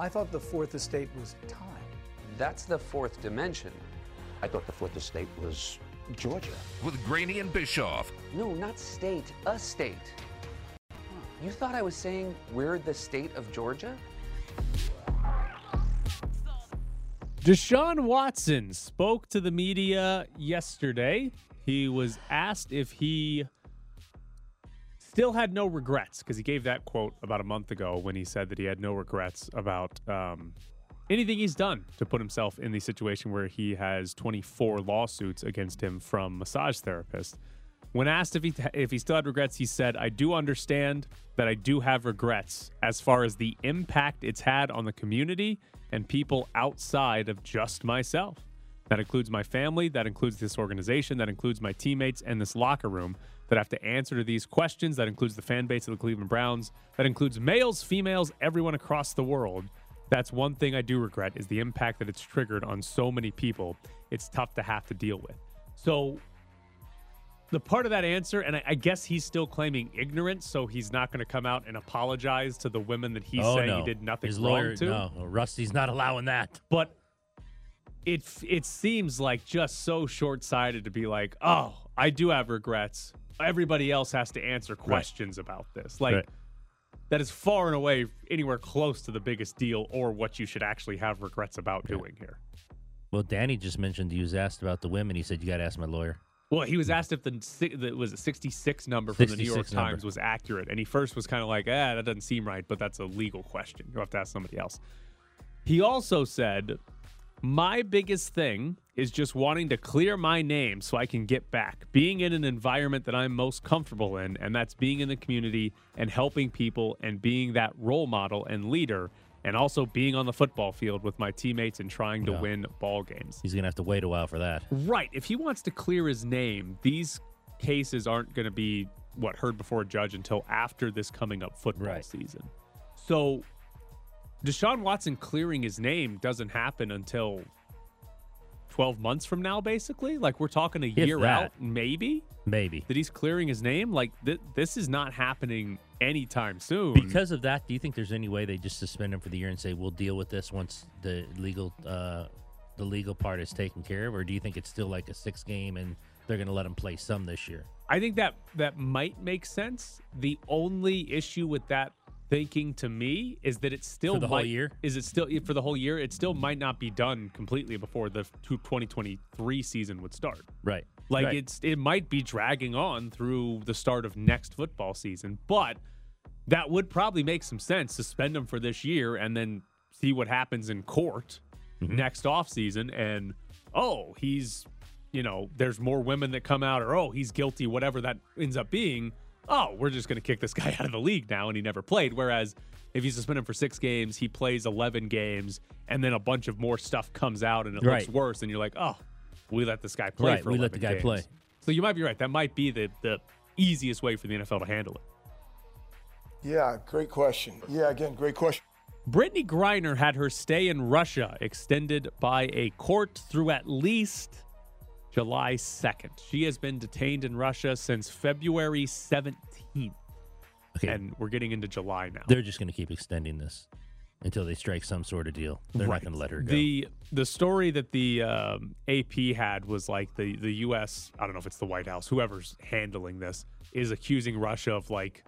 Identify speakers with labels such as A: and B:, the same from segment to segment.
A: I thought the fourth estate was time.
B: That's the fourth dimension.
C: I thought the fourth estate was Georgia.
D: With Graney and Bischoff.
B: No, not state, a state. You thought I was saying we're the state of Georgia?
E: Deshaun Watson spoke to the media yesterday. He was asked if he still had no regrets because he gave that quote about a month ago when he said that he had no regrets about um, anything he's done to put himself in the situation where he has 24 lawsuits against him from massage therapists. When asked if he if he still had regrets, he said, "I do understand that I do have regrets as far as the impact it's had on the community and people outside of just myself. That includes my family, that includes this organization, that includes my teammates and this locker room that have to answer to these questions. That includes the fan base of the Cleveland Browns. That includes males, females, everyone across the world." That's one thing I do regret is the impact that it's triggered on so many people. It's tough to have to deal with. So the part of that answer, and I, I guess he's still claiming ignorance, so he's not going to come out and apologize to the women that he's
F: oh,
E: saying
F: no.
E: he did nothing
F: His
E: wrong
F: lawyer,
E: to.
F: no, Rusty's not allowing that.
E: But it it seems like just so short sighted to be like, oh, I do have regrets. Everybody else has to answer questions about this. Like
F: Right.
E: that is far and away anywhere close to the biggest deal or what you should actually have regrets about doing here.
F: Well, Danny just mentioned he was asked about the women. He said, "You got to ask my lawyer."
E: Well, he was asked if the, si- the was a 66 number from the New York
F: number.
E: Times was accurate, and he first was kind of like, "Ah, that doesn't seem right," but that's a legal question. You'll have to ask somebody else. He also said, "My biggest thing is just wanting to clear my name so I can get back, being in an environment that I'm most comfortable in, and that's being in the community and helping people and being that role model and leader." And also being on the football field with my teammates and trying to
F: Yeah.
E: win ball games.
F: He's gonna have to wait a while for that.
E: Right. If he wants to clear his name, these cases aren't going to be what heard before a judge until after this coming up football
F: Right.
E: season. So Deshaun Watson clearing his name doesn't happen until 12 months from now basically. Like we're talking a
F: If
E: year
F: that.
E: out maybe
F: Maybe
E: that he's clearing his name. Like th- this is not happening anytime soon.
F: because of that. Do you think there's any way they just suspend him for the year and say we'll deal with this once the legal uh, the legal part is taken care of, or do you think it's still like a six game and they're going to let him play some this year?
E: I think that that might make sense. The only issue with that thinking to me is that it still
F: For the whole year?
E: Is it still for the whole year? It still might not be done completely before the 2023 season would start.
F: Right.
E: Like
F: Right.
E: it's it might be dragging on through the start of next football season, but that would probably make some sense. Suspend him for this year and then see what happens in court
F: Mm-hmm.
E: next offseason and oh, he's you know, there's more women that come out or oh, he's guilty, whatever that ends up being. Oh, we're just going to kick this guy out of the league now and he never played. Whereas if you suspend him for 6 games, he plays 11 games and then a bunch of more stuff comes out and it
F: Right.
E: looks worse and you're like, "Oh, we let this guy play
F: Right,
E: for
F: we let the
E: 11
F: guy play.
E: So you might be right. That might be the the easiest way for the NFL to handle it.
G: Yeah, great question. Yeah, again, great question.
E: Brittney Griner had her stay in Russia extended by a court through at least July 2nd. She has been detained in Russia since February 17th.
F: Okay.
E: And we're getting into July now.
F: They're just going to keep extending this until they strike some sort of deal. They're
E: Right.
F: not going to let her go.
E: The the story that the um, AP had was like the the U.S. I don't know if it's the White House, whoever's handling this, is accusing Russia of like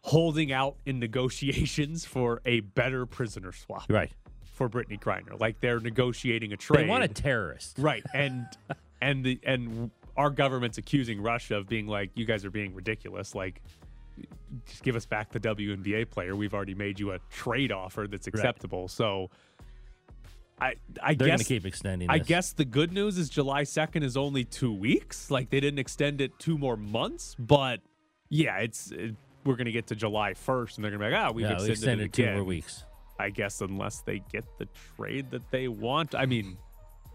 E: holding out in negotiations for a better prisoner swap
F: right.
E: for Brittney Griner. Like they're negotiating a trade.
F: They want a terrorist.
E: right? And and the and our government's accusing Russia of being like, you guys are being ridiculous. Like, just give us back the WNBA player. We've already made you a trade offer that's acceptable. So. I, I
F: They're going
E: guess
F: to keep extending
E: I
F: this.
E: guess the good news is July 2nd is only two weeks. Like they didn't extend it two more months, but yeah, it's it, we're gonna get to July 1st, and they're gonna be like, ah, we've
F: Yeah, we
E: extended,
F: extended
E: it
F: two more weeks.
E: I guess unless they get the trade that they want. I mean,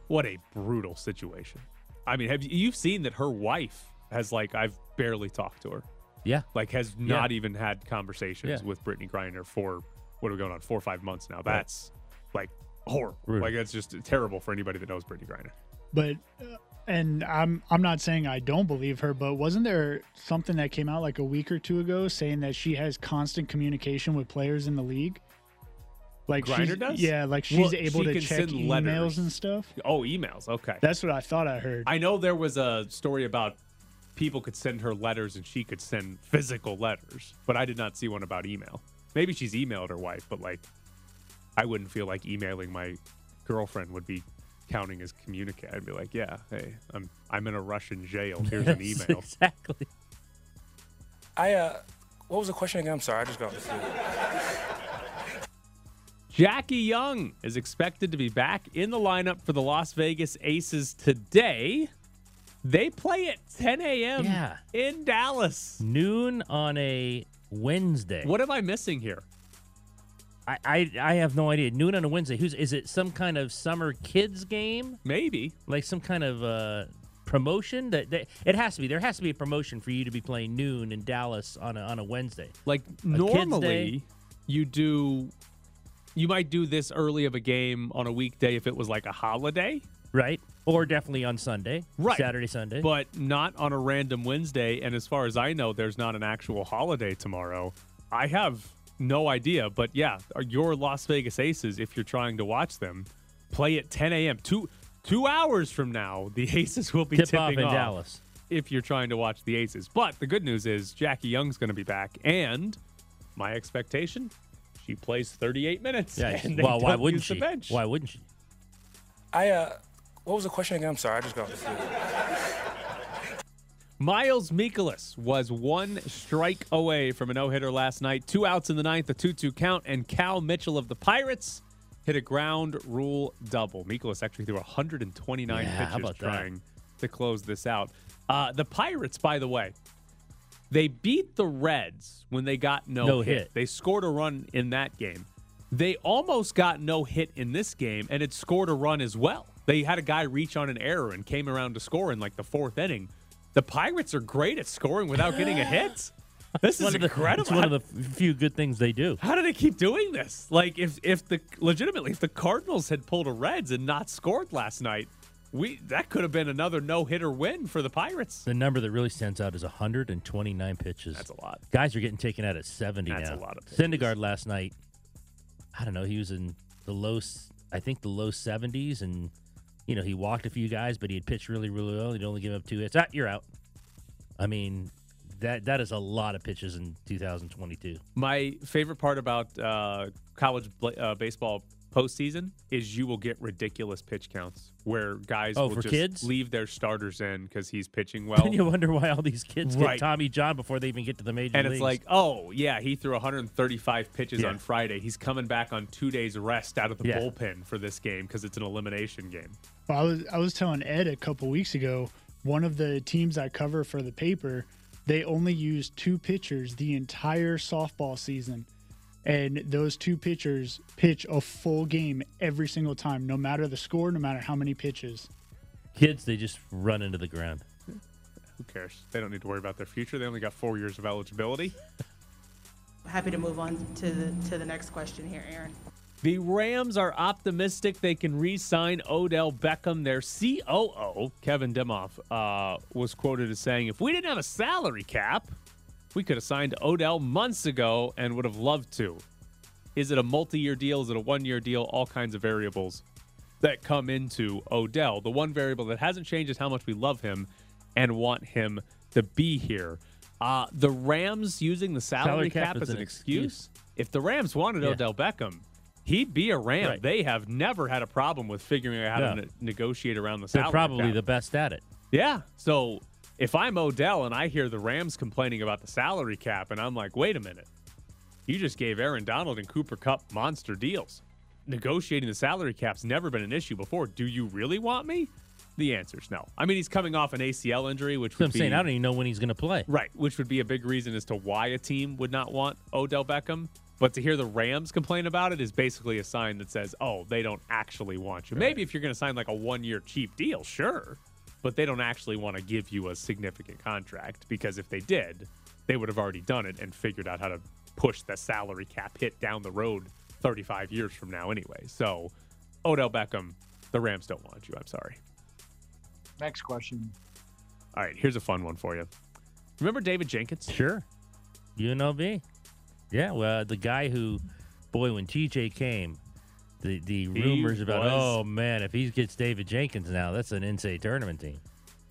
E: what a brutal situation. I mean, have you you've seen that her wife has like I've barely talked to her.
F: Yeah.
E: Like has
F: Yeah.
E: not even had conversations
F: Yeah.
E: with Brittney Griner for what are we going on four or five months now. That's like horrible.
F: Brutal.
E: Like that's just terrible for anybody that knows Brittney Griner.
H: But uh, and I'm I'm not saying I don't believe her, but wasn't there something that came out like a week or two ago saying that she has constant communication with players in the league? Like
E: Griner
H: she's,
E: does?
H: Yeah, like she's
E: Well,
H: able
E: she
H: to check
E: send
H: emails
E: letters.
H: and stuff.
E: Oh, emails. Okay.
H: That's what I thought I heard.
E: I know there was a story about people could send her letters and she could send physical letters, but I did not see one about email. Maybe she's emailed her wife, but like, I wouldn't feel like emailing my girlfriend would be counting as communicate. I'd be like, yeah, hey, I'm I'm in a Russian jail. Here's an email.
F: Exactly.
I: I uh, what was the question again? I'm sorry, I just got.
E: Jackie Young is expected to be back in the lineup for the Las Vegas Aces today. They play at 10 a.m.
F: Yeah.
E: in Dallas.
F: Noon on a Wednesday.
E: What am I missing here?
F: I, I I have no idea. Noon on a Wednesday. Who's is it? Some kind of summer kids game?
E: Maybe.
F: Like some kind of uh, promotion? That, that it has to be. There has to be a promotion for you to be playing noon in Dallas on a on a Wednesday.
E: Like
F: Kids'
E: normally, you do, you might do this early of a game on a weekday if it was like a holiday,
F: right? Or definitely on Sunday,
E: right?
F: Saturday, Sunday,
E: but not on a random Wednesday. And as far as I know, there's not an actual holiday tomorrow. I have no idea, but yeah, your Las Vegas Aces, if you're trying to watch them, play at 10 a.m. Two two hours from now, the Aces will be
F: Tip off
E: tipping
F: in Dallas.
E: If you're trying to watch the Aces, but the good news is Jackie Young's going to be back, and my expectation, she plays 38 minutes.
F: Yeah.
E: and they
F: Well, why
E: don't
F: wouldn't
E: use the
F: she?
E: bench.
F: Why wouldn't she?
I: I uh, what was the question again? I'm sorry, I just got.
E: Miles Mikolas was one strike away from a no hitter last night. Two outs in the ninth, a 2 2 count, and Cal Mitchell of the Pirates hit a ground rule double. Mikolas actually threw 129
F: Yeah,
E: pitches
F: about that?
E: trying to close this out. Uh, the Pirates, by the way, they beat the Reds when they got no,
F: No
E: hit.
F: hit.
E: They scored a run in that game. They almost got no hit in this game, and it scored a run as well. They had a guy reach on an error and came around to score in like the fourth inning. The Pirates are great at scoring without getting a hit. This is
F: one of the,
E: incredible.
F: It's one of the few good things they do.
E: How do they keep doing this? Like if if the legitimately if the Cardinals had pulled a Reds and not scored last night, we that could have been another no hitter win for the Pirates.
F: The number that really stands out is 129 pitches.
E: That's a lot.
F: Guys are getting taken out at 70
E: That's
F: now.
E: a lot of pitches.
F: Syndergaard last night, I don't know, he was in the low, I think the low 70s, and you know he walked a few guys, but he had pitched really, really well. He'd only give up two hits. Ah, you're out. I mean, that that is a lot of pitches in 2022.
E: My favorite part about uh, college uh, baseball postseason is you will get ridiculous pitch counts where guys
F: Oh,
E: will
F: for
E: just
F: kids?
E: leave their starters in because he's pitching well.
F: and you wonder why all these kids
E: Right.
F: get Tommy John before they even get to the major
E: and it's like, oh yeah, he threw 135 pitches
F: Yeah.
E: on Friday. He's coming back on two days rest out of the
F: Yeah.
E: bullpen for this game because it's an elimination game.
H: Well, I was I was telling Ed a couple weeks ago, one of the teams I cover for the paper, they only used two pitchers the entire softball season. And those two pitchers pitch a full game every single time, no matter the score, no matter how many pitches.
F: kids, they just run into the ground.
E: Who cares? They don't need to worry about their future. They only got four years of eligibility.
J: Happy to move on to the to the next question here, Aaron.
E: The Rams are optimistic they can re-sign Odell Beckham. Their COO, Kevin Demoff, uh, was quoted as saying, "If we didn't have a salary cap, we could have signed Odell months ago and would have loved to." Is it a multi-year deal? Is it a one-year deal? All kinds of variables that come into Odell. The one variable that hasn't changed is how much we love him and want him to be here. Uh, the Rams using the salary, cap, as an excuse. If the Rams wanted
F: Yeah.
E: Odell Beckham, he'd be a Ram.
F: Right.
E: They have never had a problem with figuring out how
F: No.
E: to ne- negotiate around the salary. Cap.
F: They're probably
E: cap.
F: the best at it.
E: Yeah. So if I'm Odell and I hear the Rams complaining about the salary cap, and I'm like, wait a minute, you just gave Aaron Donald and Cooper Kupp monster deals. Negotiating the salary cap's never been an issue before. Do you really want me? The answer is no. I mean, he's coming off an ACL injury, which would
F: I'm
E: be
F: saying I don't even know when he's going to play.
E: right, which would be a big reason as to why a team would not want Odell Beckham. But to hear the Rams complain about it is basically a sign that says, oh, they don't actually want you. Maybe if you're going to sign like a one year cheap deal, sure. But they don't actually want to give you a significant contract because if they did, they would have already done it and figured out how to push the salary cap hit down the road 35 years from now anyway. So, Odell Beckham, the Rams don't want you. I'm sorry.
K: Next question.
E: All right, here's a fun one for you. Remember David Jenkins?
F: Sure. UNLV. Yeah, well, the guy who, boy, when TJ came, the the
E: He
F: rumors about,
E: was-
F: oh man, if he gets David Jenkins now, that's an NCAA tournament team.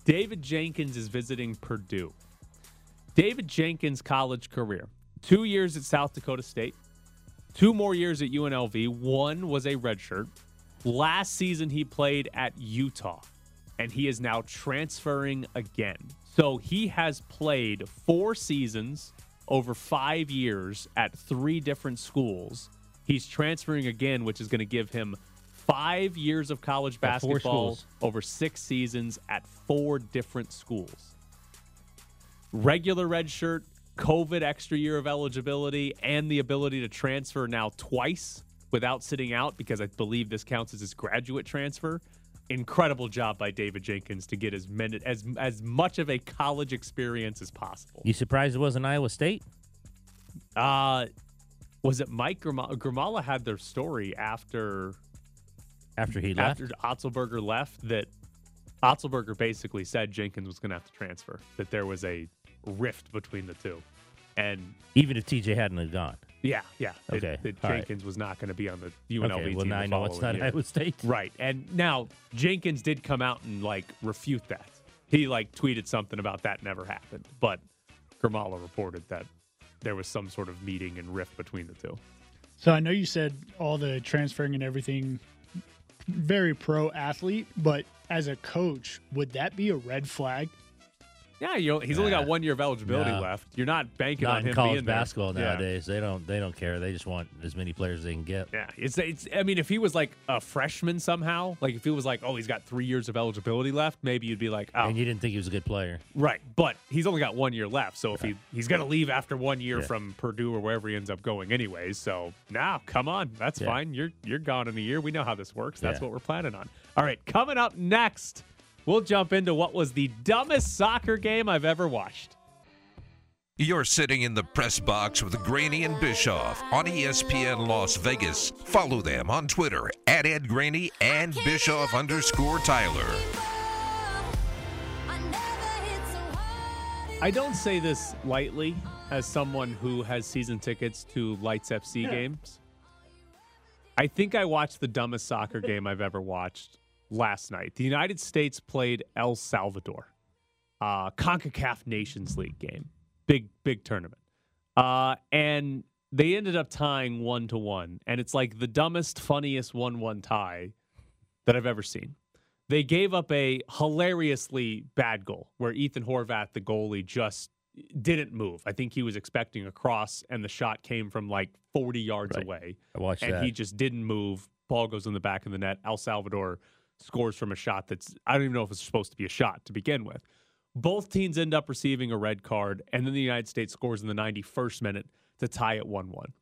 E: David Jenkins is visiting Purdue. David Jenkins' college career two years at South Dakota State, two more years at UNLV. One was a redshirt. Last season, he played at Utah, and he is now transferring again. So he has played four seasons over five years at three different schools. He's transferring again, which is going to give him five years of college basketball over six seasons at four different schools. Regular red shirt, COVID extra year of eligibility, and the ability to transfer now twice without sitting out because I believe this counts as his graduate transfer. Incredible job by David Jenkins to get as many, as as much of a college experience as possible.
F: You surprised it wasn't Iowa State?
E: Uh was it Mike Grimala? Grimala had their story after
F: After he left?
E: after Otzelberger left that Otzelberger basically said Jenkins was going to have to transfer. That there was a rift between the two, and
F: Even if TJ hadn't have gone.
E: yeah, yeah,
F: Okay,
E: that,
F: all right.
E: Jenkins was not going to be on the UNLV
F: Okay,
E: team.
F: well, now I know it's not
E: year.
F: Iowa State.
E: right? And now Jenkins did come out and like refute that. He like tweeted something about that never happened, but Grimala reported that there was some sort of meeting and rift between the two.
H: So I know you said all the transferring and everything, very pro athlete, but as a coach, would that be a red flag?
E: Yeah, he's only got one year of eligibility
F: No.
E: left. You're not banking
F: Not
E: on him
F: college
E: being there.
F: basketball
E: Yeah.
F: nowadays. They don't they don't care. They just want as many players as they can get.
E: Yeah, it's it's. I mean, if he was like a freshman somehow, like if he was like, oh, he's got three years of eligibility left, maybe you'd be like, oh,
F: And you didn't think he was a good player.
E: right. But he's only got one year left, so if he he's gonna leave after one year
F: Yeah.
E: from Purdue or wherever he ends up going, anyways. So now, come on, that's
F: Yeah.
E: fine. You're you're gone in a year. We know how this works. That's
F: Yeah.
E: what we're planning on. All right, coming up next, we'll jump into what was the dumbest soccer game I've ever watched.
D: You're sitting in the press box with Graney and Bischoff on ESPN Las Vegas. Follow them on Twitter at Ed Graney and Bischoff underscore Tyler.
E: I don't say this lightly as someone who has season tickets to Lights FC games. I think I watched the dumbest soccer game I've ever watched last night. The United States played El Salvador, uh, CONCACAF Nations League game, big big tournament, uh, and they ended up tying one to one, and it's like the dumbest, funniest one-one tie that I've ever seen. They gave up a hilariously bad goal where Ethan Horvath, the goalie, just didn't move. I think he was expecting a cross, and the shot came from like 40 yards
F: Right.
E: away.
F: I watched
E: and
F: that.
E: he just didn't move. Ball goes in the back of the net. El Salvador scores from a shot that's I don't even know if it's supposed to be a shot to begin with. Both teams end up receiving a red card, and then the United States scores in the 91st minute to tie it 1 1.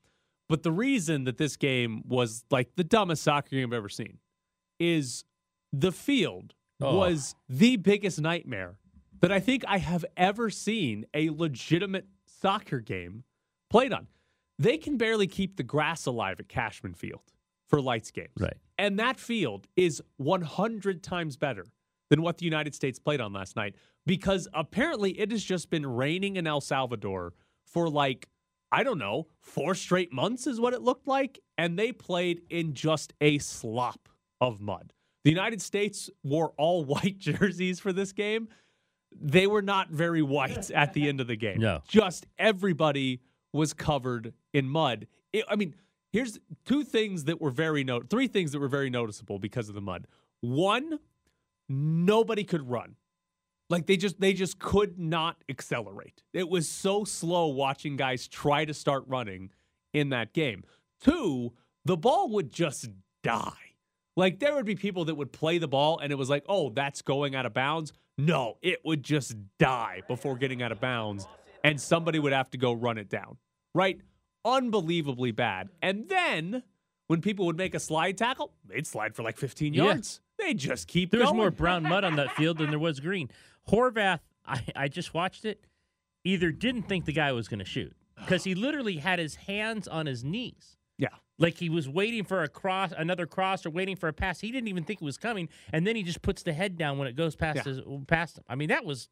E: But the reason that this game was like the dumbest soccer game I've ever seen is the field
F: Oh.
E: was the biggest nightmare that I think I have ever seen a legitimate soccer game played on. They can barely keep the grass alive at Cashman Field for lights games.
F: Right.
E: And that field is 100 times better than what the United States played on last night because apparently it has just been raining in El Salvador for like, I don't know, four straight months is what it looked like. And they played in just a slop of mud. The United States wore all white jerseys for this game. They were not very white at the end of the game.
F: No.
E: Just everybody was covered in mud. It- I mean, here's two things that were very note, three things that were very noticeable because of the mud. One, nobody could run. Like they just they just could not accelerate. It was so slow watching guys try to start running in that game. Two, the ball would just die. Like there would be people that would play the ball and it was like, "Oh, that's going out of bounds." No, it would just die before getting out of bounds and somebody would have to go run it down. Right? Unbelievably bad. And then when people would make a slide tackle, they'd slide for like 15
F: Yeah.
E: yards. They just keep
F: There was
E: going.
F: more brown mud on that field than there was green. Horvath, I, I just watched it, either didn't think the guy was going to shoot because he literally had his hands on his knees.
E: Yeah.
F: Like he was waiting for a cross, another cross, or waiting for a pass. He didn't even think it was coming, and then he just puts the head down when it goes past
E: Yeah.
F: his past him. I mean, that was,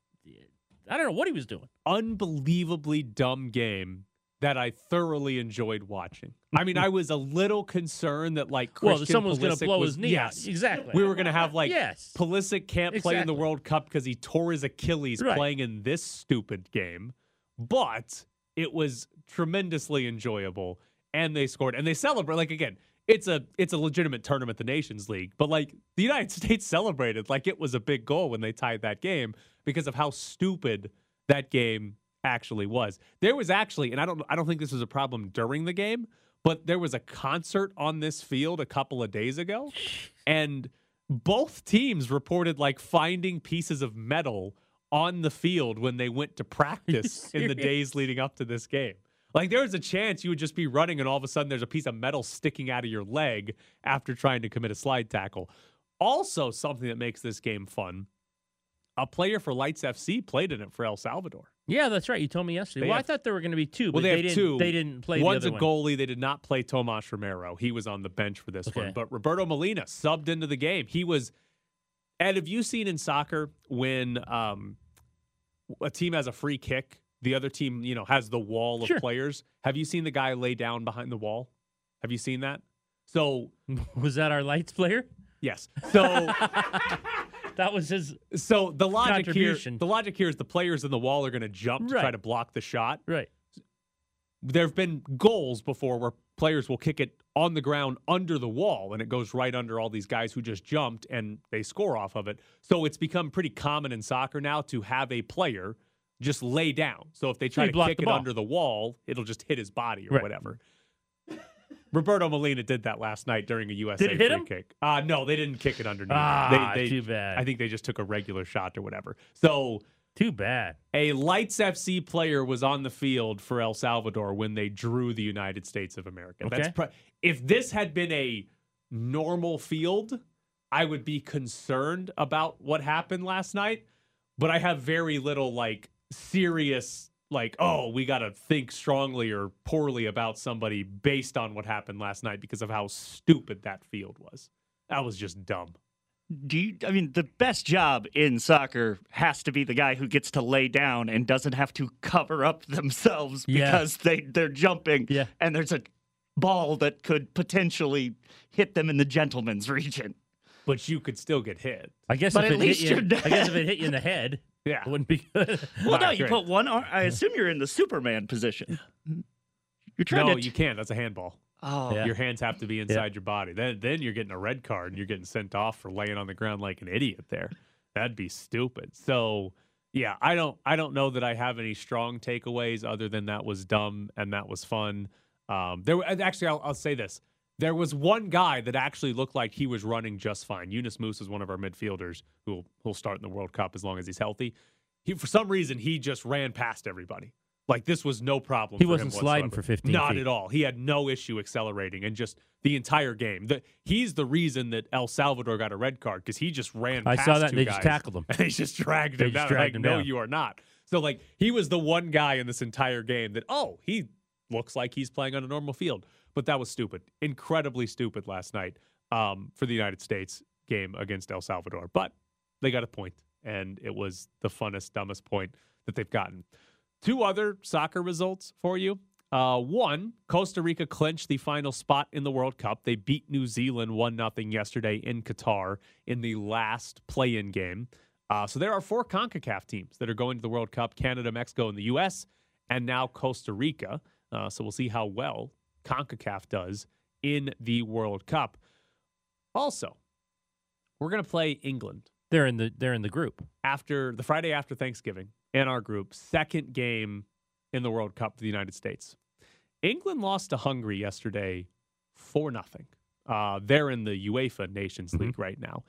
F: I don't know what he was doing.
E: unbelievably dumb game that I thoroughly enjoyed watching. I mean, I was a little concerned that like
F: Well, that someone was gonna
E: Pulisic
F: blow
E: was-
F: his knee out.
E: Yes,
F: Exactly.
E: We were going to have like
F: Yes.
E: Pulisic can't play in the World Cup because he tore his Achilles
F: Right.
E: playing in this stupid game, but it was tremendously enjoyable, and they scored and they celebrate like again. It's a it's a legitimate tournament, the Nations League, but like the United States celebrated like it was a big goal when they tied that game because of how stupid that game actually was. There was actually, and I don't I don't think this was a problem during the game, but there was a concert on this field a couple of days ago, and both teams reported like finding pieces of metal on the field when they went to practice in the days leading up to this game. Like there was a chance you would just be running and all of a sudden there's a piece of metal sticking out of your leg after trying to commit a slide tackle. Also, something that makes this game fun. A player for Lights FC played in it for El Salvador.
F: Yeah, that's right. You told me yesterday.
E: They
F: well, I thought there were going to be two,
E: Well,
F: but
E: they, have
F: didn't.
E: two.
F: They didn't play.
E: One's
F: the
E: a
F: other one.
E: goalie. They did not play Tomas Romero. He was on the bench for this
F: Okay.
E: one. But Roberto Molina subbed into the game. He was. Ed, have you seen in soccer when um, a team has a free kick, the other team, you know, has the wall of
F: Sure.
E: players? Have you seen the guy lay down behind the wall? Have you seen that? So
F: Was that our lights player?
E: yes. So
F: That was his.
E: so the logic here, the logic here is the players in the wall are going to jump to try to block the shot.
F: Right.
E: there have been goals before where players will kick it on the ground under the wall and it goes right under all these guys who just jumped and they score off of it. So it's become pretty common in soccer now to have a player just lay down. So if they try to kick
F: the
E: it under the wall, it'll just hit his body or
F: Right.
E: whatever. Roberto Molina did that last night during a USA
F: Did it hit
E: free
F: him?
E: kick. Uh, no, they didn't kick it underneath.
F: Ah,
E: they, they,
F: too bad.
E: I think they just took a regular shot or whatever. So
F: Too bad.
E: a Lights FC player was on the field for El Salvador when they drew the United States of America. That's
F: Okay.
E: pro- if this had been a normal field, I would be concerned about what happened last night. But I have very little like serious like oh we got to think strongly or poorly about somebody based on what happened last night because of how stupid that field was. That was just dumb.
L: Do you, I mean the best job in soccer has to be the guy who gets to lay down and doesn't have to cover up themselves
F: Yeah.
L: because they they're jumping
F: Yeah.
L: and there's a ball that could potentially hit them in the gentleman's region.
E: But you could still get hit.
F: I guess
L: But
F: if
L: at
F: it
L: least
F: hit you,
L: you're
F: I guess if it hit you in the head,
E: Yeah.
F: it wouldn't be good.
L: Well, no, you
E: great.
L: put one. Arm, I assume you're in the Superman position. You're trying
E: No,
L: to.
E: you can't. That's a handball.
L: oh,
F: Yeah.
E: Your hands have to be inside your body. Then then you're getting a red card and you're getting sent off for laying on the ground like an idiot there. That'd be stupid. So yeah, I don't I don't know that I have any strong takeaways other than that was dumb and that was fun. Um, there actually I'll, I'll say this. There was one guy that actually looked like he was running just fine. Yunus Musah is one of our midfielders who'll who'll start in the World Cup as long as he's healthy. He for some reason he just ran past everybody. Like this was no problem.
F: He wasn't sliding for 15
E: Not
F: feet.
E: at all. He had no issue accelerating and just the entire game. The, he's the reason that El Salvador got a red card because he just ran.
F: I
E: past
F: saw that, they just tackled him.
E: And they just dragged
F: They
E: him
F: just
E: down.
F: dragged
E: like,
F: him
E: no,
F: down.
E: you are not. So like he was the one guy in this entire game that oh he looks like he's playing on a normal field, but that was stupid, incredibly stupid last night um, for the United States game against El Salvador. But they got a point, and it was the funnest, dumbest point that they've gotten. Two other soccer results for you. Uh, one, Costa Rica clinched the final spot in the World Cup. They beat New Zealand 1 0 yesterday in Qatar in the last play in game. Uh, so there are four CONCACAF teams that are going to the World Cup Canada, Mexico, and the U.S., and now Costa Rica. Uh, so we'll see how well CONCACAF does in the World Cup. Also, we're going to play England
F: They're in the they're in the group.
E: after the Friday after Thanksgiving in our group, second game in the World Cup for the United States. England lost to Hungary yesterday, for nothing. Uh, they're in the UEFA Nations League right now.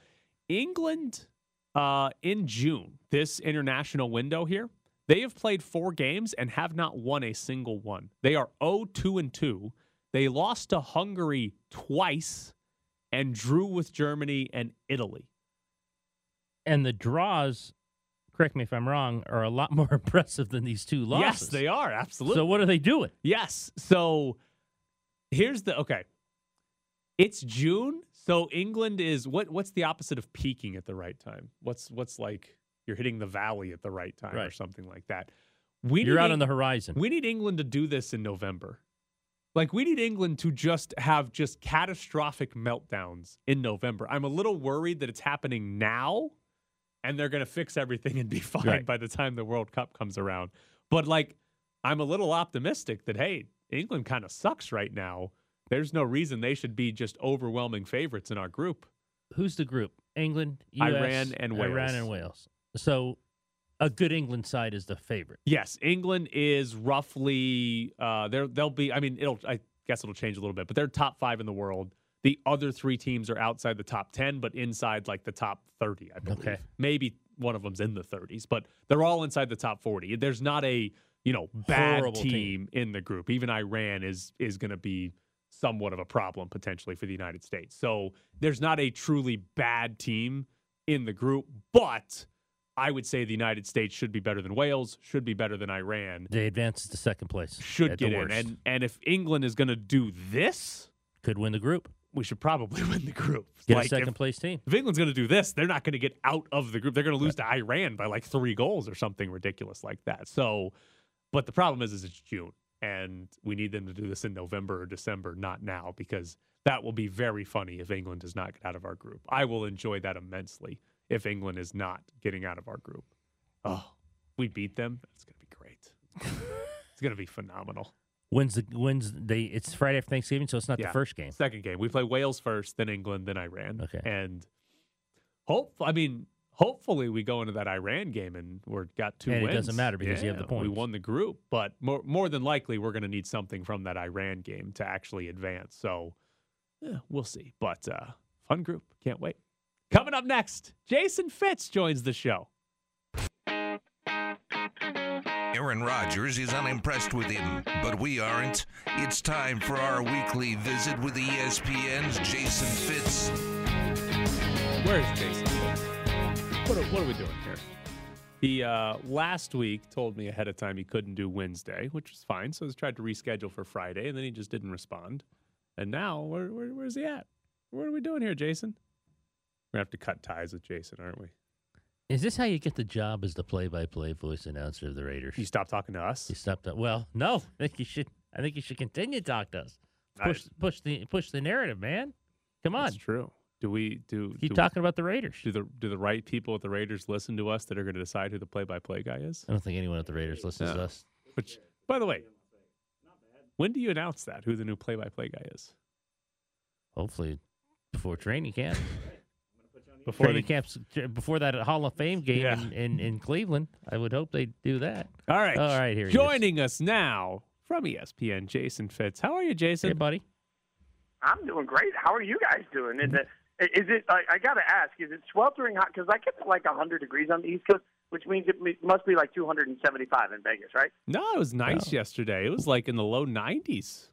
E: England uh, in June, this international window here, They have played four games and have not won a single one. They are 0-2 and 2. They lost to Hungary twice and drew with Germany and Italy.
F: And the draws, correct me if I'm wrong, are a lot more impressive than these two losses.
E: Yes, they are. Absolutely.
F: So what are they doing?
E: Yes. So here's the okay. It's June, so England is what what's the opposite of peaking at the right time? What's what's like you're hitting the valley at the right time or something like that. We
F: You're out
E: Eng-
F: on the horizon.
E: We need England to do this in November. Like we need England to just have just catastrophic meltdowns in November. I'm a little worried that it's happening now and they're going to fix everything and be fine
F: Right.
E: by the time the World Cup comes around. But like I'm a little optimistic that hey, England kind of sucks right now. There's no reason they should be just overwhelming favorites in our group.
F: Who's the group? England, US,
E: Iran, and Wales.
F: Iran and Wales. So a good England side is the favorite.
E: Yes, England is roughly uh they're they'll be I mean it'll I guess it'll change a little bit, but they're top 5 in the world. The other 3 teams are outside the top 10 but inside like the top 30, I believe.
F: Okay.
E: Maybe one of them's in the 30s, but they're all inside the top 40. There's not a, you know, bad team,
F: team.
E: in the group. Even Iran is is going to be somewhat of a problem potentially for the United States. So, there's not a truly bad team in the group, but I would say the United States should be better than Wales, should be better than Iran,
F: They advance to second place.
E: should get in. And and if England is going to do this,
F: could win the group.
E: we should probably win the group.
F: Get
E: Like,
F: a second
E: if,
F: place team.
E: if England's going to do this, they're not going to get out of the group. They're going to lose to Iran by like three goals or something ridiculous like that. So, but the problem is, is it's June, and we need them to do this in November or December, not now, because that will be very funny if England does not get out of our group. I will enjoy that immensely if England is not getting out of our group. Oh, we beat them. It's going to be great. it's going to be phenomenal.
F: Wins the wins they it's Friday after Thanksgiving, so it's not
E: Yeah.
F: the first game.
E: Second game. We play Wales first, then England, then Iran.
F: Okay.
E: And hope I mean, hopefully we go into that Iran game and we're got two
F: And it doesn't matter because you have the
E: Yeah, We won the group, but more more than likely we're going to need something from that Iran game to actually advance. So, yeah, we'll see. But uh fun group. Can't wait. Coming up next, Jason Fitz joins the show.
D: Aaron Rodgers is unimpressed with him, but we aren't. It's time for our weekly visit with ESPN's Jason Fitz.
E: Where's Jason? Fitz? What are, what are we doing here? He uh, last week told me ahead of time he couldn't do Wednesday, which was fine. So I tried to reschedule for Friday, and then he just didn't respond. And now, where, where, where's he at? What are we doing here, Jason? We're gonna have to cut ties with Jason, aren't we?
F: Is this how you get the job as the play-by-play voice announcer of the Raiders?
E: You stop talking to us.
F: You stopped. Well, no. I think you should. I think you should continue to talk to us.
E: I-
F: Push, push the push the narrative, man. Come on,
E: That's true. Do we do
F: keep
E: do,
F: talking about the Raiders.
E: Do the do the right people at the Raiders listen to us that are going to decide who the play-by-play guy is?
F: I don't think anyone at the Raiders listens to us.
E: Which, by the way, when do you announce that? Who the new play-by-play guy is?
F: Hopefully, before training camp.
E: Before
F: training
E: the-
F: camps before that Hall of Fame game
E: Yeah.
F: in, in, in Cleveland. I would hope they do that.
E: All right.
F: All right, here he is.
E: Joining us now from ESPN, Jason Fitz. How are you, Jason?
F: Hey, buddy.
M: I'm doing great. How are you guys doing? Is it? Is it? I, I got to ask. Is it sweltering hot? Because I kept it like 100 degrees on the East Coast, which means it must be like 275 in Vegas, right?
E: No, it was nice oh. yesterday. It was like in the low 90s.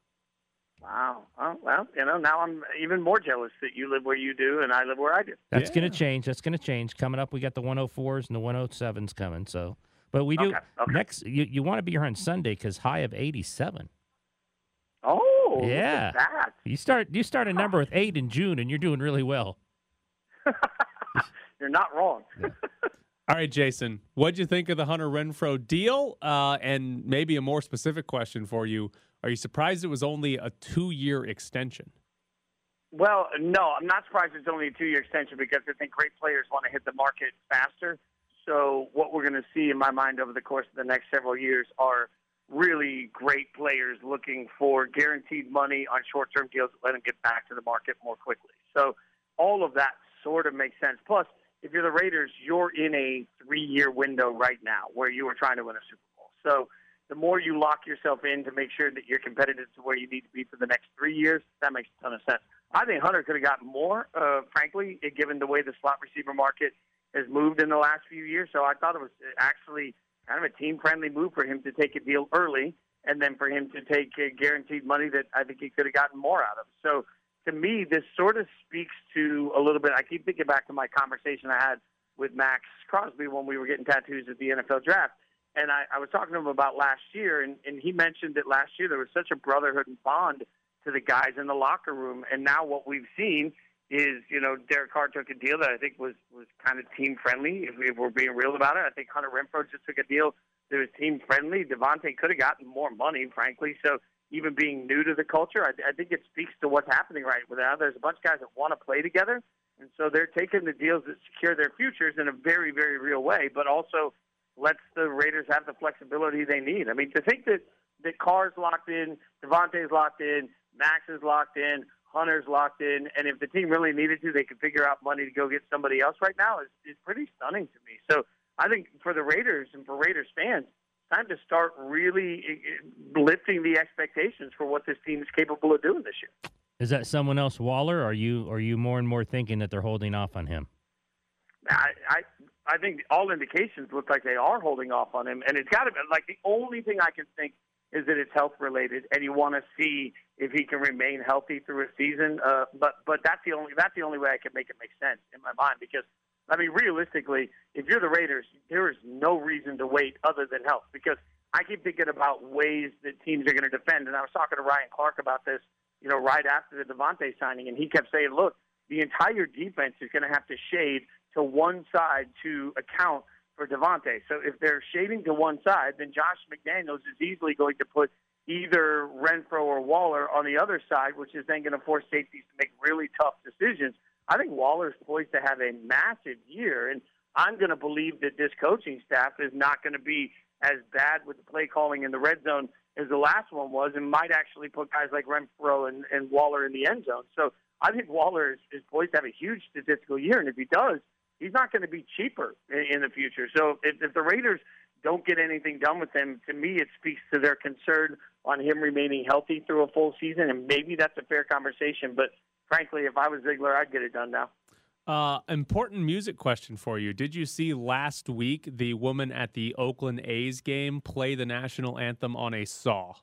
M: Wow. Oh, well, you know, now I'm even more jealous that you live where you do and I live where I do.
F: That's going to change. That's going to change. Coming up, we got the 104s and the 107s coming. So, but we do
M: Okay, okay.
F: next. You, you want to be here on Sunday because high of 87.
M: Oh,
F: yeah.
M: that.
F: You start you start a number with eight in June, and you're doing really well.
M: You're not wrong.
E: All right, Jason, what'd you think of the Hunter Renfrow deal? Uh, and maybe a more specific question for you. Are you surprised it was only a two year extension?
M: Well, no, I'm not surprised it's only a two-year extension because I think great players want to hit the market faster. So what we're going to see in my mind over the course of the next several years are really great players looking for guaranteed money on short-term deals that let them get back to the market more quickly. So all of that sort of makes sense. Plus, if you're the Raiders, you're in a three-year window right now where you are trying to win a Super Bowl. So the more you lock yourself in to make sure that you're competitive to where you need to be for the next three years, that makes a ton of sense. I think Hunter could have gotten more, uh, frankly, given the way the slot receiver market has moved in the last few years. So I thought it was actually kind of a team friendly move for him to take a deal early and then for him to take uh, guaranteed money that I think he could have gotten more out of. So to me, this sort of speaks to a little bit. I keep thinking back to my conversation I had with Maxx Crosby when we were getting tattoos at the NFL draft. And I, I was talking to him about last year, and, and he mentioned that last year there was such a brotherhood and bond to the guys in the locker room. And now what we've seen is, you know, Derek Carr took a deal that I think was was kind of team friendly. If, if we're being real about it, I think Hunter Renfrow just took a deal that was team friendly. Davante could have gotten more money, frankly. So even being new to the culture, I, I think it speaks to what's happening right now. There's a bunch of guys that want to play together, and so they're taking the deals that secure their futures in a very, very real way, but also lets the Raiders have the flexibility they need. I mean, to think that that Carr's locked in, Davante's locked in, Max is locked in, Hunter's locked in, and if the team really needed to, they could figure out money to go get somebody else right now is, is pretty stunning to me. So I think for the Raiders and for Raiders fans, time to start really eh, lifting the expectations for what this team is capable of doing this year.
F: Is that someone else, Waller? Are you are you more and more thinking that they're holding off on him?
M: I, I I think all indications look like they are holding off on him, and it's got to be like the only thing I can think is that it's health related, and you want to see if he can remain healthy through a season. Uh, but but that's the only that's the only way I can make it make sense in my mind because I mean realistically, if you're the Raiders, there is no reason to wait other than health because I keep thinking about ways that teams are going to defend, and I was talking to Ryan Clark about this, you know, right after the Davante signing, and he kept saying, look, the entire defense is going to have to shade to one side to account for Davante. So if they're shading to one side, then Josh McDaniels is easily going to put either Renfrow or Waller on the other side, which is then going to force safeties to make really tough decisions. I think Waller's poised to have a massive year, and I'm going to believe that this coaching staff is not going to be as bad with the play calling in the red zone as the last one was, and might actually put guys like Renfrow and, and Waller in the end zone. So I think Waller is, is poised to have a huge statistical year, and if he does, he's not going to be cheaper in, in the future. So if, if the Raiders don't get anything done with him, to me, it speaks to their concern on him remaining healthy through a full season, and maybe that's a fair conversation. But frankly, if I was Ziegler, I'd get it done now.
E: Uh, important music question for you. Did you see last week the woman at the Oakland A's game play the national anthem on a saw?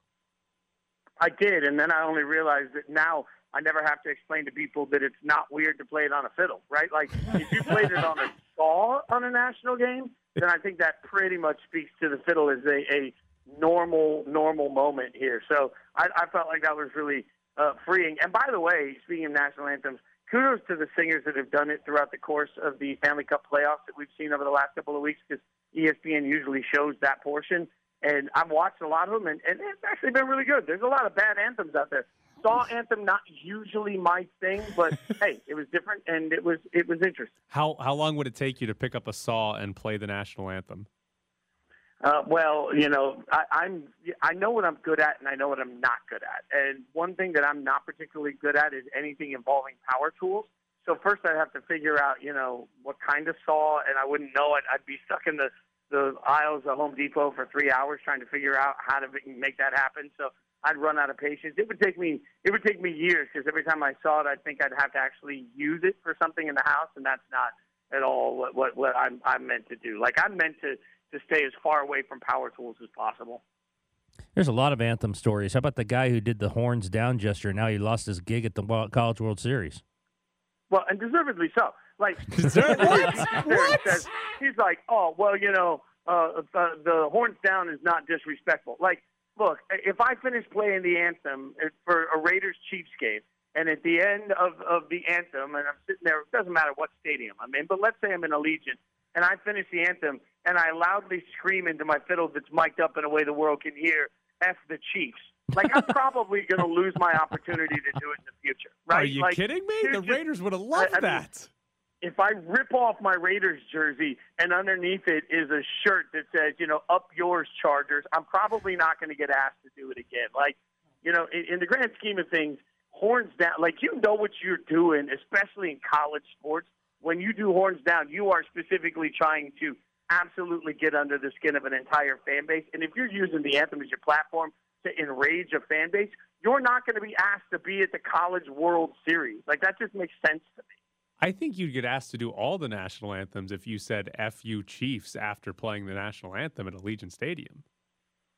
M: I did, and then I only realized that now I never have to explain to people that it's not weird to play it on a fiddle, right? Like if you played it on a saw on a national game, then I think that pretty much speaks to the fiddle as a, a normal normal moment here. So I, I felt like that was really uh, freeing. And by the way, speaking of national anthems, kudos to the singers that have done it throughout the course of the Stanley Cup playoffs that we've seen over the last couple of weeks because ESPN usually shows that portion. And I've watched a lot of them, and, and it's actually been really good. There's a lot of bad anthems out there. Saw anthem not usually my thing, but hey, it was different and it was it was interesting.
E: How how long would it take you to pick up a saw and play the national anthem?
M: Uh, well, you know, I, I'm I know what I'm good at, and I know what I'm not good at. And one thing that I'm not particularly good at is anything involving power tools. So first, I'd have to figure out, you know, what kind of saw, and I wouldn't know it. I'd be stuck in the the aisles of Home Depot for three hours trying to figure out how to make that happen. So I'd run out of patience. It would take me it would take me years because every time I saw it, I'd think I'd have to actually use it for something in the house, and that's not at all what what, what I'm I'm meant to do. Like I'm meant to to stay as far away from power tools as possible.
F: There's a lot of anthem stories. How about the guy who did the horns down gesture? And now he lost his gig at the College World Series.
M: Well, and deservedly so. Like
E: Deserve- what?
M: what? Says, he's like, oh well, you know, uh, the, the horns down is not disrespectful. Like, look, if I finish playing the anthem uh, for a Raiders Chiefs game, and at the end of of the anthem, and I'm sitting there, it doesn't matter what stadium I'm in, but let's say I'm in Allegiant, and I finish the anthem, and I loudly scream into my fiddle that's mic'd up in a way the world can hear, "F the Chiefs." Like I'm probably going to lose my opportunity to do it in the future. Right?
E: Are you
M: like,
E: kidding me? The Raiders would have loved
M: I- I mean,
E: that.
M: If I rip off my Raiders jersey and underneath it is a shirt that says, you know, up yours, Chargers, I'm probably not going to get asked to do it again. Like, you know, in, in the grand scheme of things, horns down, like, you know what you're doing, especially in college sports. When you do horns down, you are specifically trying to absolutely get under the skin of an entire fan base. And if you're using the anthem as your platform to enrage a fan base, you're not going to be asked to be at the College World Series. Like, that just makes sense to me.
E: I think you'd get asked to do all the national anthems if you said "Fu Chiefs" after playing the national anthem at Allegiant Stadium.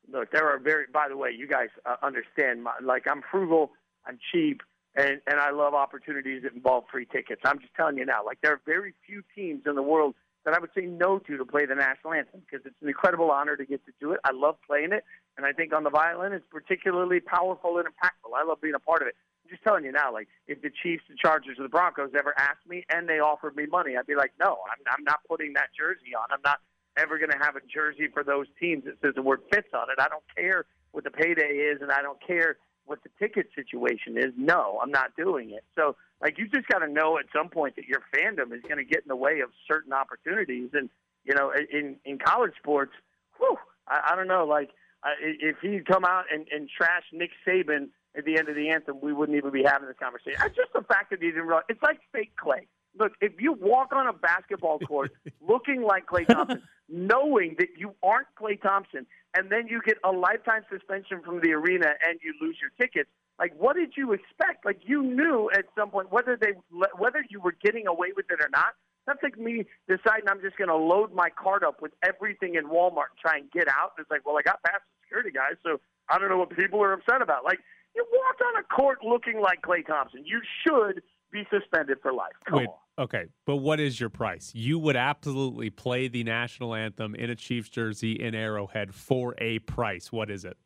M: Look, there are very. By the way, you guys uh, understand. My, like, I'm frugal, I'm cheap, and and I love opportunities that involve free tickets. I'm just telling you now. Like, there are very few teams in the world that I would say no to to play the national anthem because it's an incredible honor to get to do it. I love playing it, and I think on the violin it's particularly powerful and impactful. I love being a part of it. Just telling you now, like if the Chiefs, the Chargers, or the Broncos ever asked me and they offered me money, I'd be like, no, I'm, I'm not putting that jersey on. I'm not ever going to have a jersey for those teams that says the word Fitz on it. I don't care what the payday is, and I don't care what the ticket situation is. No, I'm not doing it. So, like, you just got to know at some point that your fandom is going to get in the way of certain opportunities. And you know, in in college sports, whew, I, I don't know, like. I if he'd come out and, and trash Nick Saban at the end of the anthem, we wouldn't even be having this conversation. It's just the fact that he didn't realize. It's like fake Klay. Look, if you walk on a basketball court looking like Klay Thompson, knowing that you aren't Klay Thompson, and then you get a lifetime suspension from the arena and you lose your tickets, like what did you expect? Like you knew at some point whether they whether you were getting away with it or not. That's like me deciding I'm just going to load my cart up with everything in Walmart and try and get out. It's like, well, I got past the security guys, so I don't know what people are upset about. Like you walked on a court looking like Klay Thompson. You should be suspended for life. Come
E: Wait,
M: on.
E: okay, but what is your price? You would absolutely play the national anthem in a Chiefs jersey in Arrowhead for a price. What is it?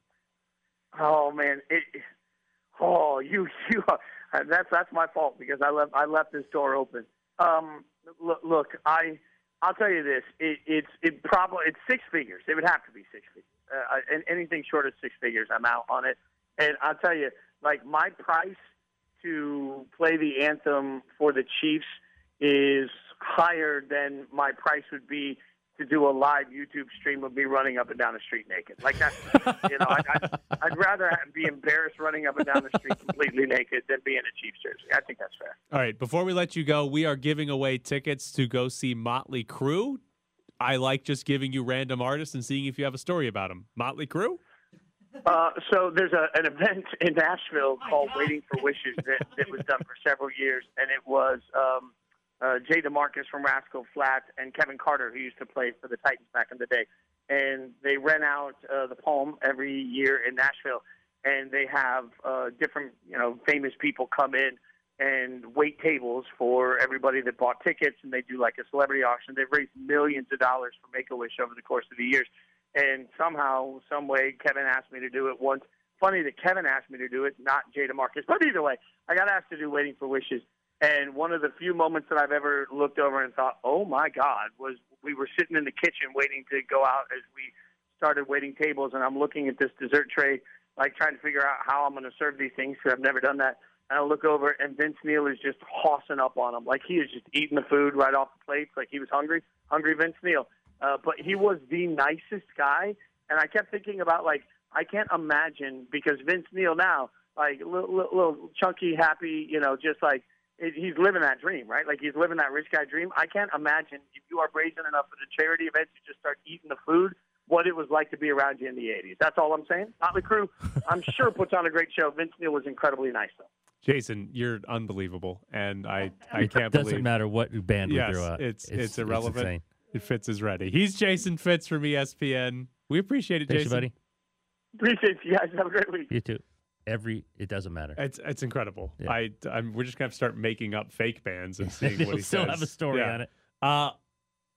M: Oh man, it. Oh, you you. That's that's my fault because I left I left this door open. Um, look, look, I I'll tell you this. It, it's it probably it's six figures. It would have to be six figures. Uh, and anything short of six figures, I'm out on it. And I'll tell you, like my price to play the anthem for the Chiefs is higher than my price would be to do a live YouTube stream of me running up and down the street naked. Like that's, you know, I'd, I'd, I'd rather be embarrassed running up and down the street completely naked than be in a Chiefs jersey. I think that's fair.
E: All right, before we let you go, we are giving away tickets to go see Motley Crue. I like just giving you random artists and seeing if you have a story about them. Motley Crue?
M: Uh, so there's a, an event in Nashville called Waiting for Wishes that, that was done for several years, and it was um, uh, Jay DeMarcus from Rascal Flatts and Kevin Carter, who used to play for the Titans back in the day. And they rent out uh, the Palm every year in Nashville, and they have uh, different, you know, famous people come in and wait tables for everybody that bought tickets, and they do like a celebrity auction. They've raised millions of dollars for Make a Wish over the course of the years and somehow, some way, Kevin asked me to do it once. Funny that Kevin asked me to do it, not Jada DeMarcus. But either way, I got asked to do Waiting for Wishes. And one of the few moments that I've ever looked over and thought, oh my God, was we were sitting in the kitchen waiting to go out as we started waiting tables. And I'm looking at this dessert tray, like trying to figure out how I'm going to serve these things because I've never done that. And I look over, and Vince Neil is just hossing up on him. Like he is just eating the food right off the plates, like he was hungry. Hungry Vince Neil. Uh, but he was the nicest guy, and I kept thinking about like I can't imagine because Vince Neil now like little, little, little chunky, happy, you know, just like he's living that dream, right? Like he's living that rich guy dream. I can't imagine if you are brazen enough for the charity event to just start eating the food, what it was like to be around you in the '80s. That's all I'm saying. Motley Crue, I'm sure puts on a great show. Vince Neil was incredibly nice though.
E: Jason, you're unbelievable, and I I can't believe It
F: Doesn't
E: believe
F: matter what band
E: yes,
F: we throw out.
E: It's, it's
F: It's-
E: irrelevant.
F: it's insane.
E: it Fitz is ready. He's Jason Fitz from ESPN. We appreciate it,
F: Thanks,
E: Jason.
F: buddy.
M: Appreciate you guys. Have a great week.
F: You too. Every it doesn't matter.
E: It's it's incredible.
F: Yeah.
E: I I'm, we're just gonna have to start making up fake bands and seeing
F: They'll
E: what he
F: still
E: says.
F: have a story
E: Yeah.
F: on it.
E: Uh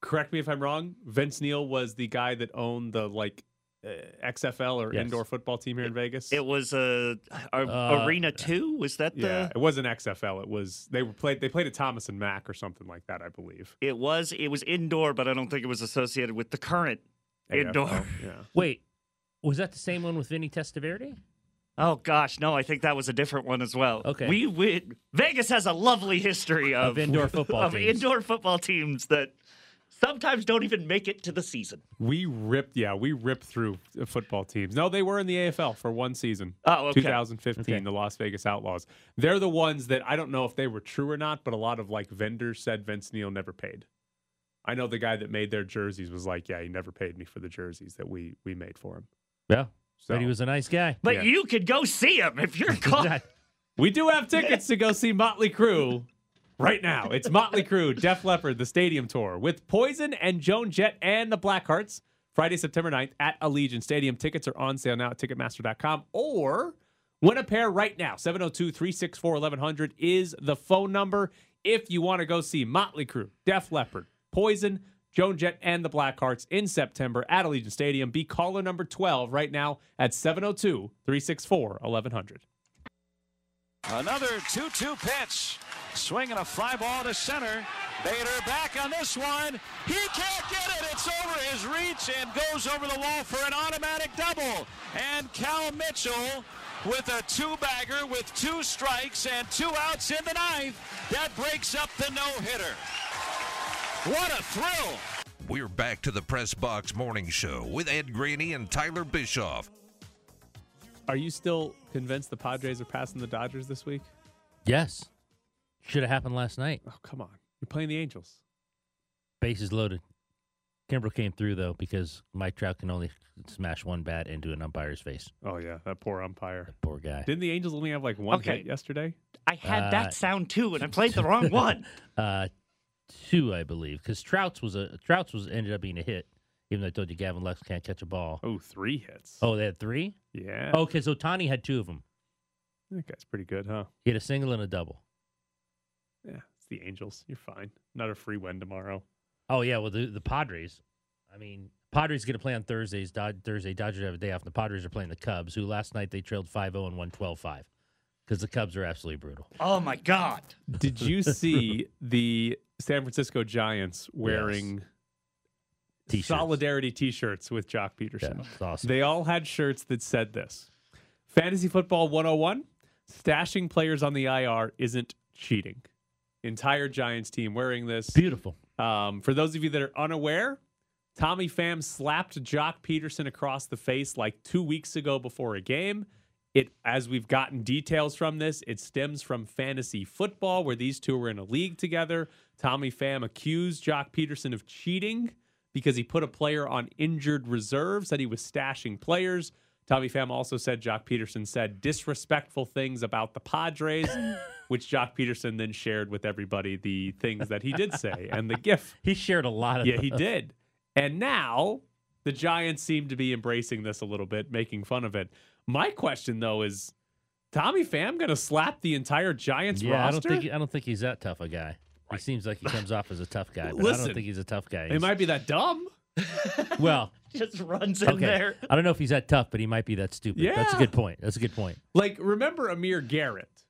E: correct me if I'm wrong. Vince Neil was the guy that owned the like XFL or
L: Yes.
E: indoor football team here in Vegas.
L: It was a, a
E: Uh,
L: Arena Two. Was that the?
E: yeah, it wasn't XFL. It was they were played. They played at Thomas and Mack or something like that, I believe.
L: It was. It was indoor, but I don't think it was associated with the current indoor.
E: Yeah.
F: Wait, was that the same one with Vinny Testaverde?
L: Oh gosh, no! I think that was a different one as well.
F: Okay.
L: we, we Vegas has a lovely history of,
F: Of indoor football
L: of
F: teams.
L: indoor football teams that sometimes don't even make it to the season.
E: We ripped, yeah, we ripped through football teams. No, they were in the AFL for one season.
L: Oh, okay.
E: 2015,
L: Okay.
E: the Las Vegas Outlaws. They're the ones that I don't know if they were true or not, but a lot of like vendors said Vince Neil never paid. I know the guy that made their jerseys was like, yeah, he never paid me for the jerseys that we we made for him.
F: Yeah,
E: So
F: but he was a nice guy.
L: But
E: Yeah.
L: you could go see him if you're caught.
E: we do have tickets to go see Motley Crue right now. It's Motley Crue, Def Leppard, the Stadium Tour with Poison and Joan Jett and the Blackhearts. Friday, September 9th at Allegiant Stadium. Tickets are on sale now at Ticketmaster.com or win a pair right now. 702 364 1100 is the phone number if you want to go see Motley Crue, Def Leppard, Poison, Joan Jett, and the Blackhearts in September at Allegiant Stadium. Be caller number 12 right now at 702 364 1100.
N: Another 2 2 pitch. Swinging a fly ball to center. Bader back on this one. He can't get it. It's over his reach and goes over the wall for an automatic double. And Cal Mitchell with a two bagger with two strikes and two outs in the ninth. That breaks up the no hitter. What a thrill!
D: We're back to the Press Box Morning Show with Ed Graney and Tyler Bischoff.
E: Are you still convinced the Padres are passing the Dodgers this week?
F: Yes. Should have happened last night.
E: Oh, come on. You're playing the Angels.
F: Bases loaded. Kimbrel came through though because Mike Trout can only smash one bat into an umpire's face.
E: Oh yeah, that poor umpire.
F: That poor guy.
E: Didn't the Angels only have like one
L: Okay.
E: hit yesterday?
L: I had
F: Uh,
L: that sound too, and I played the wrong one.
F: Uh, two, I believe, because Trout's was a Trout's was ended up being a hit. Even though I told you Gavin Lux can't catch a ball.
E: Oh, three hits.
F: Oh, they had three.
E: Yeah.
F: Oh, because Ohtani had two of them.
E: that guy's pretty good, huh?
F: He had a single and a double.
E: Yeah, it's the Angels. You're fine. Not a free win tomorrow.
F: Oh yeah, well the the Padres. I mean, Padres going to play on Thursdays. Dod- Thursday, Dodgers have a day off. And the Padres are playing the Cubs, who last night they trailed 5-0 and won 12-5 because the Cubs are absolutely brutal.
L: Oh my God!
E: Did you see the San Francisco Giants wearing
F: T-shirts.
E: solidarity T-shirts with Joc Pederson?
F: Yeah, it's awesome.
E: They all had shirts that said this: "Fantasy Football 101: Stashing players on the IR isn't cheating." Entire Giants team wearing this.
F: Beautiful.
E: Um, for those of you that are unaware, Tommy Pham slapped Joc Pederson across the face like two weeks ago before a game. It, as we've gotten details from this, it stems from fantasy football, where these two were in a league together. Tommy Pham accused Joc Pederson of cheating because he put a player on injured reserve, said he was stashing players. Tommy Pham also said Joc Pederson said disrespectful things about the Padres, which Joc Pederson then shared with everybody the things that he did say and the GIF.
F: He shared a lot of
E: Yeah, he did. And now the Giants seem to be embracing this a little bit, making fun of it. My question though is Tommy Pham going to slap the entire Giants
F: Yeah,
E: roster?
F: I don't think I don't think he's that tough a guy. He seems like he comes off as a tough guy, but I don't think he's a tough guy. He's-
E: might be that dumb.
F: well,
L: Just runs in
F: okay.
L: there.
F: I don't know if he's that tough, but he might be that stupid. Yeah. That's a good point. That's a good point.
E: Like, remember Amir Garrett,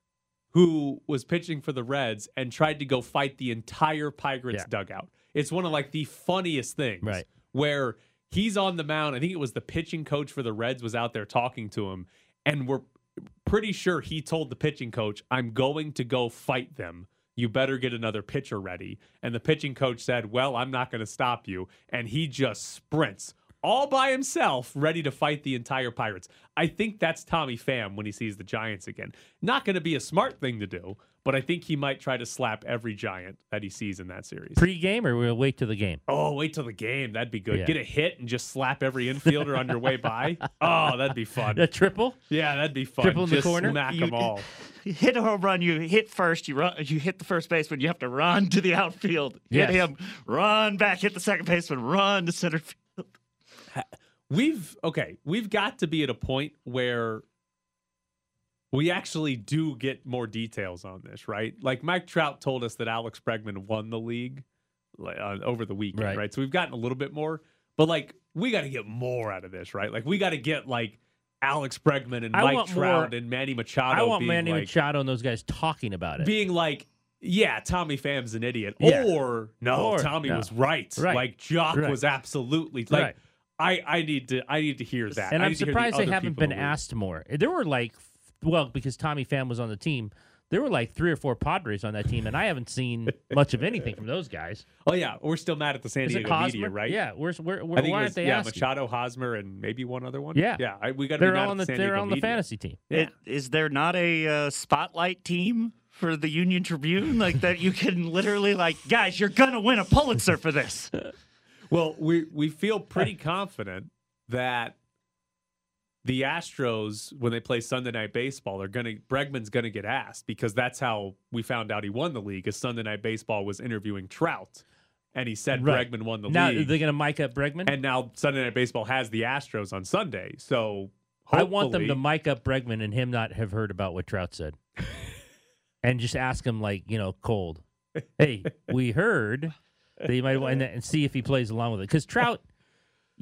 E: who was pitching for the Reds and tried to go fight the entire Pirates
F: Yeah.
E: dugout. It's one of like the funniest things.
F: Right.
E: Where he's on the mound. I think it was the pitching coach for the Reds was out there talking to him, and we're pretty sure he told the pitching coach, I'm going to go fight them. You better get another pitcher ready. And the pitching coach said, Well, I'm not going to stop you. And he just sprints all by himself, ready to fight the entire Pirates. I think that's Tommy Pham when he sees the Giants again. Not going to be a smart thing to do, but I think he might try to slap every Giant that he sees in that series.
F: Pre-game, or we'll wait to the game.
E: Oh, wait till the game. That'd be good.
F: Yeah.
E: Get a hit and just slap every infielder on your way by. Oh, that'd be fun.
F: A triple.
E: Yeah, that'd be fun.
F: Triple in the corner?
E: Smack
L: You-
E: them all.
L: Hit a home run, you hit first, you run, you hit the first baseman, you have to run to the outfield, hit him, run back, hit the second baseman, run to center field.
E: We've okay. We've got to be at a point where we actually do get more details on this, right? Like Mike Trout told us that Alex Bregman won the league uh, over the weekend,
F: Right.
E: right. So we've gotten a little bit more, but like we got to get more out of this, right? Like we got to get like Alex Bregman and
F: I
E: Mike Trout
F: more-
E: and Manny Machado.
F: I want
E: being
F: Manny
E: like,
F: Machado and those guys talking about it.
E: being like, yeah, Tommy Pham's an idiot,
F: Yeah.
E: or no,
F: Or,
E: Tommy
F: no.
E: was right.
F: Right.
E: Like Joc
F: Right.
E: was absolutely like.
F: Right.
E: I, I need to I need to hear that.
F: and I'm
E: hear the
F: surprised they haven't been asked more. There were like, well, because Tommy Pham was on the team, there were like three or four Padres on that team, and I haven't seen much of anything from those guys.
E: Oh yeah, we're still mad at the San
F: Is
E: Diego media, right?
F: Yeah, where's where? where
E: I think
F: why
E: it
F: aren't they
E: yeah,
F: asking?
E: Machado, Hosmer, and maybe one other one.
F: Yeah.
E: yeah. I, we got to
F: They're
E: be mad
F: on
E: at
F: the
E: San
F: they're
E: Diego
F: on the fantasy team.
E: Yeah.
L: It- Is there not a uh, spotlight team for the Union Tribune like that? You can literally like, guys, you're gonna win a Pulitzer for this.
E: Well, we we feel pretty confident that the Astros when they play Sunday Night Baseball, they're gonna Bregman's gonna get asked because that's how we found out he won the league. Is Sunday Night Baseball was interviewing Trout, and he said
F: Right.
E: Bregman won the
F: now,
E: league.
F: Now they're going to mic up Bregman?
E: and now Sunday Night Baseball has the Astros on Sunday, so
F: I want them to mic up Bregman and him not have heard about what Trout said. and just ask him, like, you know, cold. Hey, we heard that you might want and, and see if he plays along with it. Because Trout,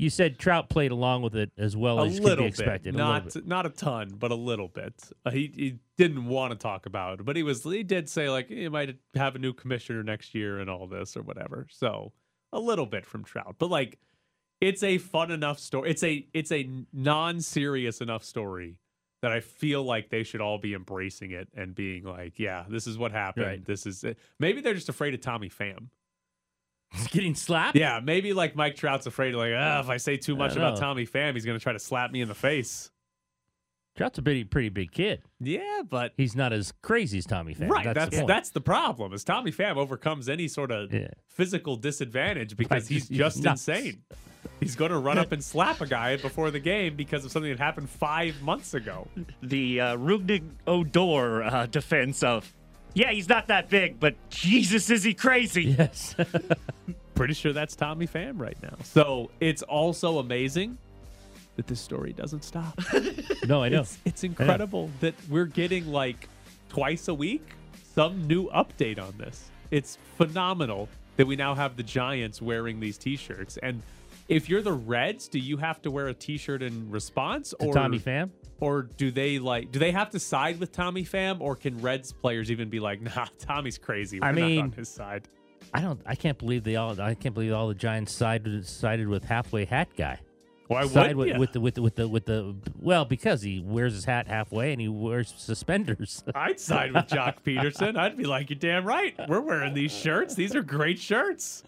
F: you said Trout played along with it as well
E: a
F: as could be expected.
E: bit,
F: a little
E: not
F: bit.
E: not a ton, but a little bit. Uh, he he didn't want to talk about it, but he was he did say like he might have a new commissioner next year and all this or whatever. So a little bit from Trout, but like it's a fun enough story. It's a it's a non-serious enough story that I feel like they should all be embracing it and being like, yeah, this is what happened.
F: Right.
E: This is it. Maybe they're just afraid of Tommy Pham.
F: He's getting slapped?
E: Yeah, maybe like Mike Trout's afraid like, ah, if I say too much about
F: know.
E: Tommy Pham, he's going to try to slap me in the face.
F: Trout's a pretty, pretty big kid.
E: Yeah, but
F: He's not as crazy as Tommy Pham.
E: right,
F: That's,
E: that's
F: the
E: that's, the problem. Is Tommy Pham overcomes any sort of physical disadvantage because he's
F: he's
E: just
F: nuts.
E: insane. He's going to run up and slap a guy before the game because of something that happened five months ago.
L: The uh, Rougned Odor uh, defense of, yeah, he's not that big, but Jesus, is he crazy?
F: Yes.
E: Pretty sure that's Tommy Pham right now. So it's also amazing that this story doesn't stop.
F: No, I know.
E: It's, it's
F: I know.
E: incredible that we're getting like twice a week some new update on this. It's phenomenal that we now have the Giants wearing these T-shirts. And if you're the Reds, do you have to wear a T-shirt in response, or
F: Tommy Pham?
E: or do they like? Do they have to side with Tommy Pham, or can Reds players even be like, "Nah, Tommy's crazy. We're
F: I mean,
E: on his side."
F: I don't. I can't believe they all. I can't believe all the Giants sided sided with halfway hat guy.
E: Why
F: Side with, with the with the with the with the well because he wears his hat halfway and he wears suspenders.
E: I'd side with Joc Pederson. I'd be like, "You're damn right. We're wearing these shirts. These are great shirts."